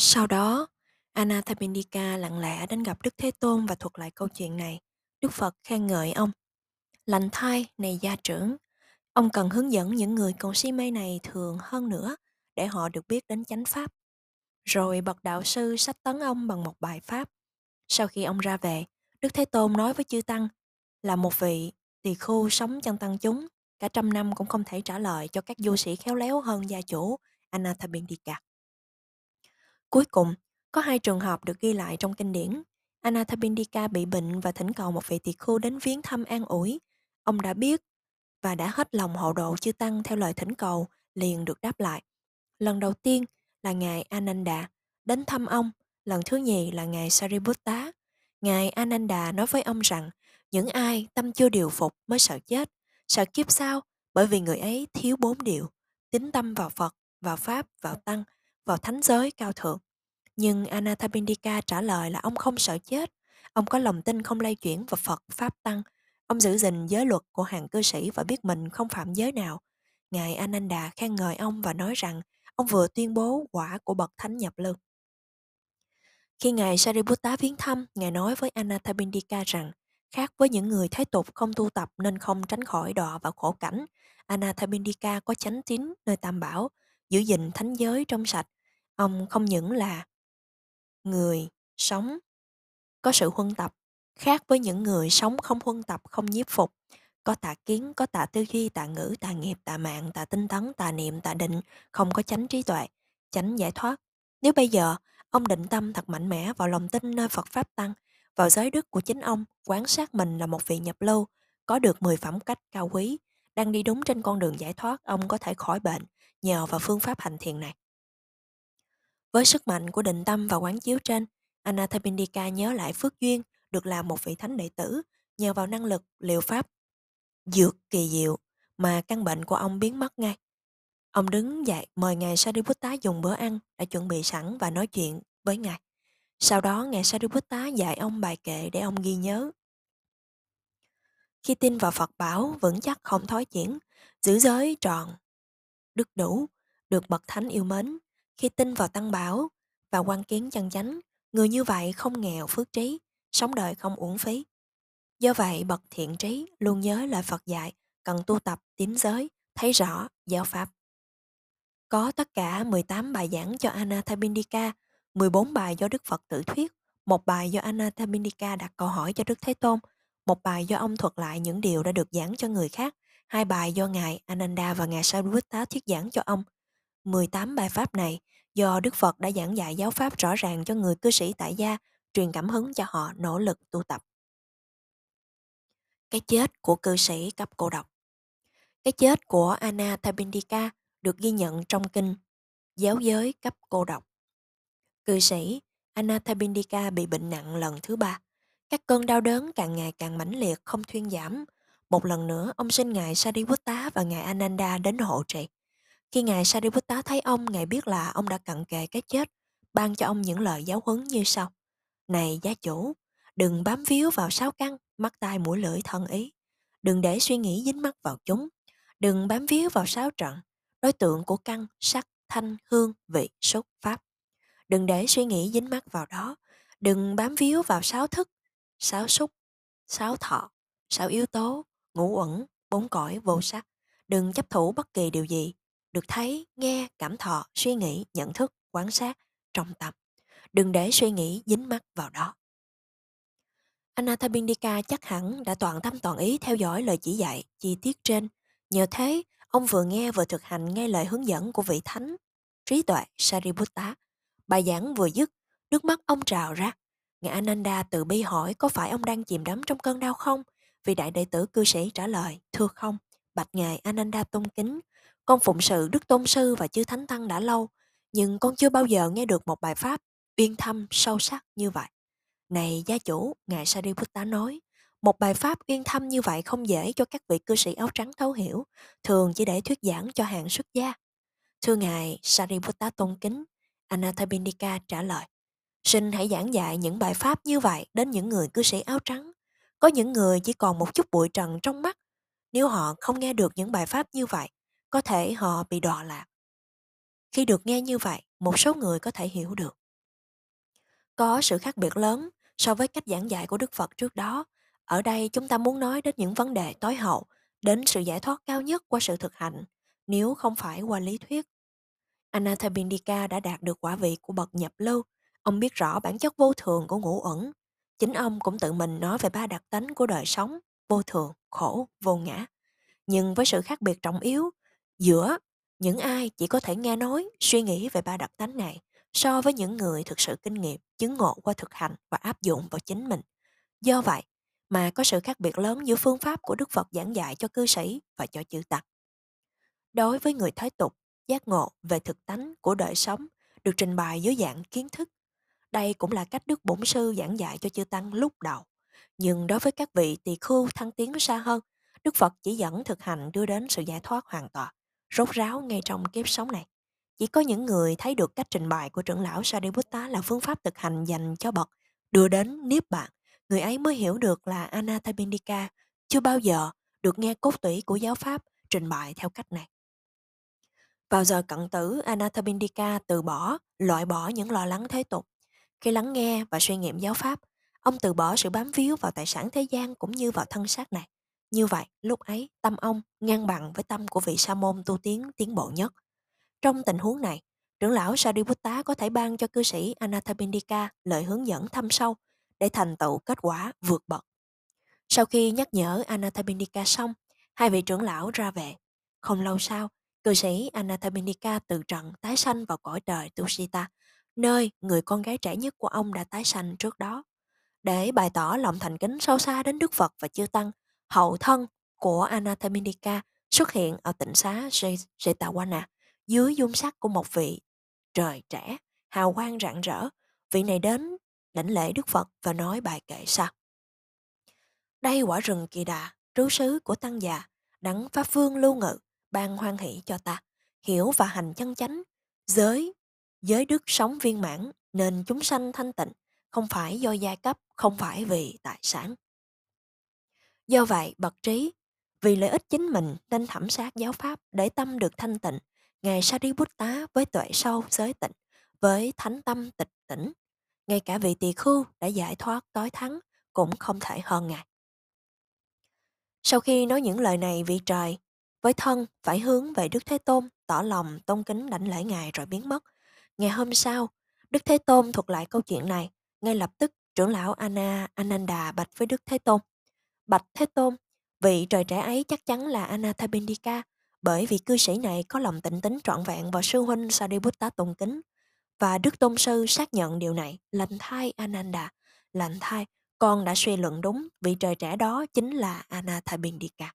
Sau đó, Anathapindika lặng lẽ đến gặp Đức Thế Tôn và thuật lại câu chuyện này. Đức Phật khen ngợi ông. Lành thai, này gia trưởng, ông cần hướng dẫn những người còn si mê này thường hơn nữa để họ được biết đến chánh pháp. Rồi bậc đạo sư sách tấn ông bằng một bài pháp. Sau khi ông ra về, Đức Thế Tôn nói với chư Tăng là một vị tỳ khu sống chân tăng chúng, cả trăm năm cũng không thể trả lời cho các du sĩ khéo léo hơn gia chủ Anathapindika. Cuối cùng, có hai trường hợp được ghi lại trong kinh điển. Anathabindika bị bệnh và thỉnh cầu một vị tỳ khu đến viếng thăm an ủi. Ông đã biết và đã hết lòng hộ độ chư tăng theo lời thỉnh cầu liền được đáp lại. Lần đầu tiên là ngài Ananda đến thăm ông, lần thứ nhì là ngài Sariputta. Ngài Ananda nói với ông rằng những ai tâm chưa điều phục mới sợ chết, sợ kiếp sau bởi vì người ấy thiếu bốn điều, tính tâm vào Phật, vào Pháp, vào Tăng, vào thánh giới cao thượng. Nhưng Anathapindika trả lời là ông không sợ chết, ông có lòng tin không lay chuyển vào Phật, Pháp, Tăng. Ông giữ gìn giới luật của hàng cư sĩ và biết mình không phạm giới nào. Ngài Ananda khen ngợi ông và nói rằng ông vừa tuyên bố quả của bậc thánh nhập lưu. Khi Ngài Sariputta viếng thăm, Ngài nói với Anathapindika rằng khác với những người thái tục không tu tập nên không tránh khỏi đọa vào khổ cảnh, Anathapindika có chánh tín nơi tam bảo, giữ gìn thánh giới trong sạch. Ông không những là người sống có sự huân tập, khác với những người sống không huân tập, không nhiếp phục, có tà kiến, có tà tư duy, tà ngữ, tà nghiệp, tà mạng, tà tinh tấn, tà niệm, tà định, không có chánh trí tuệ, chánh giải thoát. Nếu bây giờ ông định tâm thật mạnh mẽ vào lòng tin nơi phật pháp tăng, vào giới đức của chính ông, quán sát mình là một vị nhập lưu, có được 10 phẩm cách cao quý, đang đi đúng trên con đường giải thoát, ông có thể khỏi bệnh nhờ vào phương pháp hành thiền này với sức mạnh của định tâm và quán chiếu trên, Anathapindika nhớ lại phước duyên được làm một vị thánh đệ tử nhờ vào năng lực liệu pháp dược kỳ diệu mà căn bệnh của ông biến mất ngay. Ông đứng dậy mời ngài Sariputta dùng bữa ăn đã chuẩn bị sẵn và nói chuyện với ngài. Sau đó ngài Sariputta dạy ông bài kệ để ông ghi nhớ. Khi tin vào Phật bảo vững chắc không thói chuyển, giữ giới tròn, đức đủ, được bậc thánh yêu mến, khi tin vào tăng bảo và quan kiến chân chánh, người như vậy không nghèo phước trí, sống đời không uổng phí. Do vậy, bậc thiện trí luôn nhớ lời Phật dạy, cần tu tập tín giới, thấy rõ giáo pháp. Có tất cả 18 bài giảng cho Anathapindika, 14 bài do Đức Phật tự thuyết, một bài do Anathapindika đặt câu hỏi cho Đức Thế Tôn, một bài do ông thuật lại những điều đã được giảng cho người khác, hai bài do Ngài Ananda và Ngài Sariputta thuyết giảng cho ông. 18 bài pháp này do Đức Phật đã giảng dạy giáo pháp rõ ràng cho người cư sĩ tại gia, truyền cảm hứng cho họ nỗ lực tu tập. Cái chết của cư sĩ cấp cô độc Cái chết của Anathapindika được ghi nhận trong kinh Giáo giới cấp cô độc. Cư sĩ Anathapindika bị bệnh nặng lần thứ ba. Các cơn đau đớn càng ngày càng mãnh liệt không thuyên giảm. Một lần nữa, ông xin Ngài Sariputta và Ngài Ananda đến hộ trì. Khi Ngài Sariputta thấy ông, Ngài biết là ông đã cận kề cái chết, ban cho ông những lời giáo huấn như sau. Này gia chủ, đừng bám víu vào sáu căn, mắt tai mũi lưỡi thân ý. Đừng để suy nghĩ dính mắt vào chúng. Đừng bám víu vào sáu trận, đối tượng của căn, sắc, thanh, hương, vị, xúc, pháp. Đừng để suy nghĩ dính mắt vào đó. Đừng bám víu vào sáu thức, sáu xúc, sáu thọ, sáu yếu tố, ngũ uẩn, bốn cõi vô sắc. Đừng chấp thủ bất kỳ điều gì được thấy, nghe, cảm thọ, suy nghĩ, nhận thức, quan sát, trong tâm. Đừng để suy nghĩ dính mắc vào đó. Anathabindika chắc hẳn đã toàn tâm toàn ý theo dõi lời chỉ dạy, chi tiết trên. Nhờ thế, ông vừa nghe vừa thực hành ngay lời hướng dẫn của vị thánh, trí tuệ Sariputta. Bài giảng vừa dứt, nước mắt ông trào ra. Ngài Ananda tự bi hỏi có phải ông đang chìm đắm trong cơn đau không? Vị đại đệ tử cư sĩ trả lời, thưa không. Bạch Ngài Ananda tôn kính, con phụng sự Đức Tôn Sư và Chư Thánh Tăng đã lâu, nhưng con chưa bao giờ nghe được một bài pháp uyên thâm sâu sắc như vậy. Này gia chủ, Ngài Sariputta nói, một bài pháp uyên thâm như vậy không dễ cho các vị cư sĩ áo trắng thấu hiểu, thường chỉ để thuyết giảng cho hạng xuất gia. Thưa Ngài Sariputta tôn kính, Anathapindika trả lời, xin hãy giảng dạy những bài pháp như vậy đến những người cư sĩ áo trắng. Có những người chỉ còn một chút bụi trần trong mắt. Nếu họ không nghe được những bài pháp như vậy, có thể họ bị đọa lạc. Khi được nghe như vậy, một số người có thể hiểu được. Có sự khác biệt lớn so với cách giảng dạy của Đức Phật trước đó. Ở đây chúng ta muốn nói đến những vấn đề tối hậu, đến sự giải thoát cao nhất qua sự thực hành, nếu không phải qua lý thuyết. Anathabindika đã đạt được quả vị của bậc nhập lưu. Ông biết rõ bản chất vô thường của ngũ ẩn Chính ông cũng tự mình nói về ba đặc tính của đời sống, vô thường, khổ, vô ngã. Nhưng với sự khác biệt trọng yếu giữa những ai chỉ có thể nghe nói, suy nghĩ về ba đặc tánh này so với những người thực sự kinh nghiệm, chứng ngộ qua thực hành và áp dụng vào chính mình. Do vậy mà có sự khác biệt lớn giữa phương pháp của Đức Phật giảng dạy cho cư sĩ và cho chư tặc. Đối với người thái tục, giác ngộ về thực tánh của đời sống được trình bày dưới dạng kiến thức. Đây cũng là cách Đức Bổn Sư giảng dạy cho chư tăng lúc đầu. Nhưng đối với các vị tỳ khưu thăng tiến xa hơn, Đức Phật chỉ dẫn thực hành đưa đến sự giải thoát hoàn toàn, rốt ráo ngay trong kiếp sống này. Chỉ có những người thấy được cách trình bày của trưởng lão Sariputta là phương pháp thực hành dành cho bậc đưa đến Niết bạn, người ấy mới hiểu được là Anathapindika chưa bao giờ được nghe cốt tủy của giáo pháp trình bày theo cách này. Vào giờ cận tử, Anathapindika từ bỏ, loại bỏ những lo lắng thế tục. Khi lắng nghe và suy nghiệm giáo pháp, ông từ bỏ sự bám víu vào tài sản thế gian cũng như vào thân xác này. Như vậy, lúc ấy, tâm ông ngang bằng với tâm của vị sa môn tu tiến tiến bộ nhất. Trong tình huống này, trưởng lão Sariputta có thể ban cho cư sĩ Anathapindika lời hướng dẫn thâm sâu để thành tựu kết quả vượt bậc. Sau khi nhắc nhở Anathapindika xong, hai vị trưởng lão ra về. Không lâu sau, cư sĩ Anathapindika từ trần tái sanh vào cõi đời Tushita, nơi người con gái trẻ nhất của ông đã tái sanh trước đó. Để bày tỏ lòng thành kính sâu xa đến Đức Phật và Chư Tăng, hậu thân của Anathapindika xuất hiện ở tỉnh xá Jetawana dưới dung sắc của một vị trời trẻ, hào quang rạng rỡ. Vị này đến đảnh lễ Đức Phật và nói bài kệ sau. Đây quả rừng kỳ đà, trú sứ của tăng già, đắng pháp phương lưu ngự, ban hoan hỷ cho ta, hiểu và hành chân chánh, giới, giới đức sống viên mãn, nên chúng sanh thanh tịnh, không phải do giai cấp, không phải vì tài sản. Do vậy, bậc trí, vì lợi ích chính mình nên thẩm sát giáo pháp để tâm được thanh tịnh, Ngài Sariputta với tuệ sâu giới tịnh, với thánh tâm tịch tỉnh, ngay cả vị tỳ khưu đã giải thoát tối thắng cũng không thể hơn Ngài. Sau khi nói những lời này vị trời, với thân phải hướng về Đức Thế Tôn, tỏ lòng tôn kính đảnh lễ Ngài rồi biến mất. Ngày hôm sau, Đức Thế Tôn thuật lại câu chuyện này, ngay lập tức trưởng lão Anna Ananda bạch với Đức Thế Tôn. Bạch Thế Tôn, vị trời trẻ ấy chắc chắn là Anathapindika, bởi vì cư sĩ này có lòng tịnh tính trọn vẹn và sư huynh Sariputta tôn kính. Và Đức Tôn Sư xác nhận điều này, lành thai Ananda, lành thai, con đã suy luận đúng, vị trời trẻ đó chính là Anathapindika.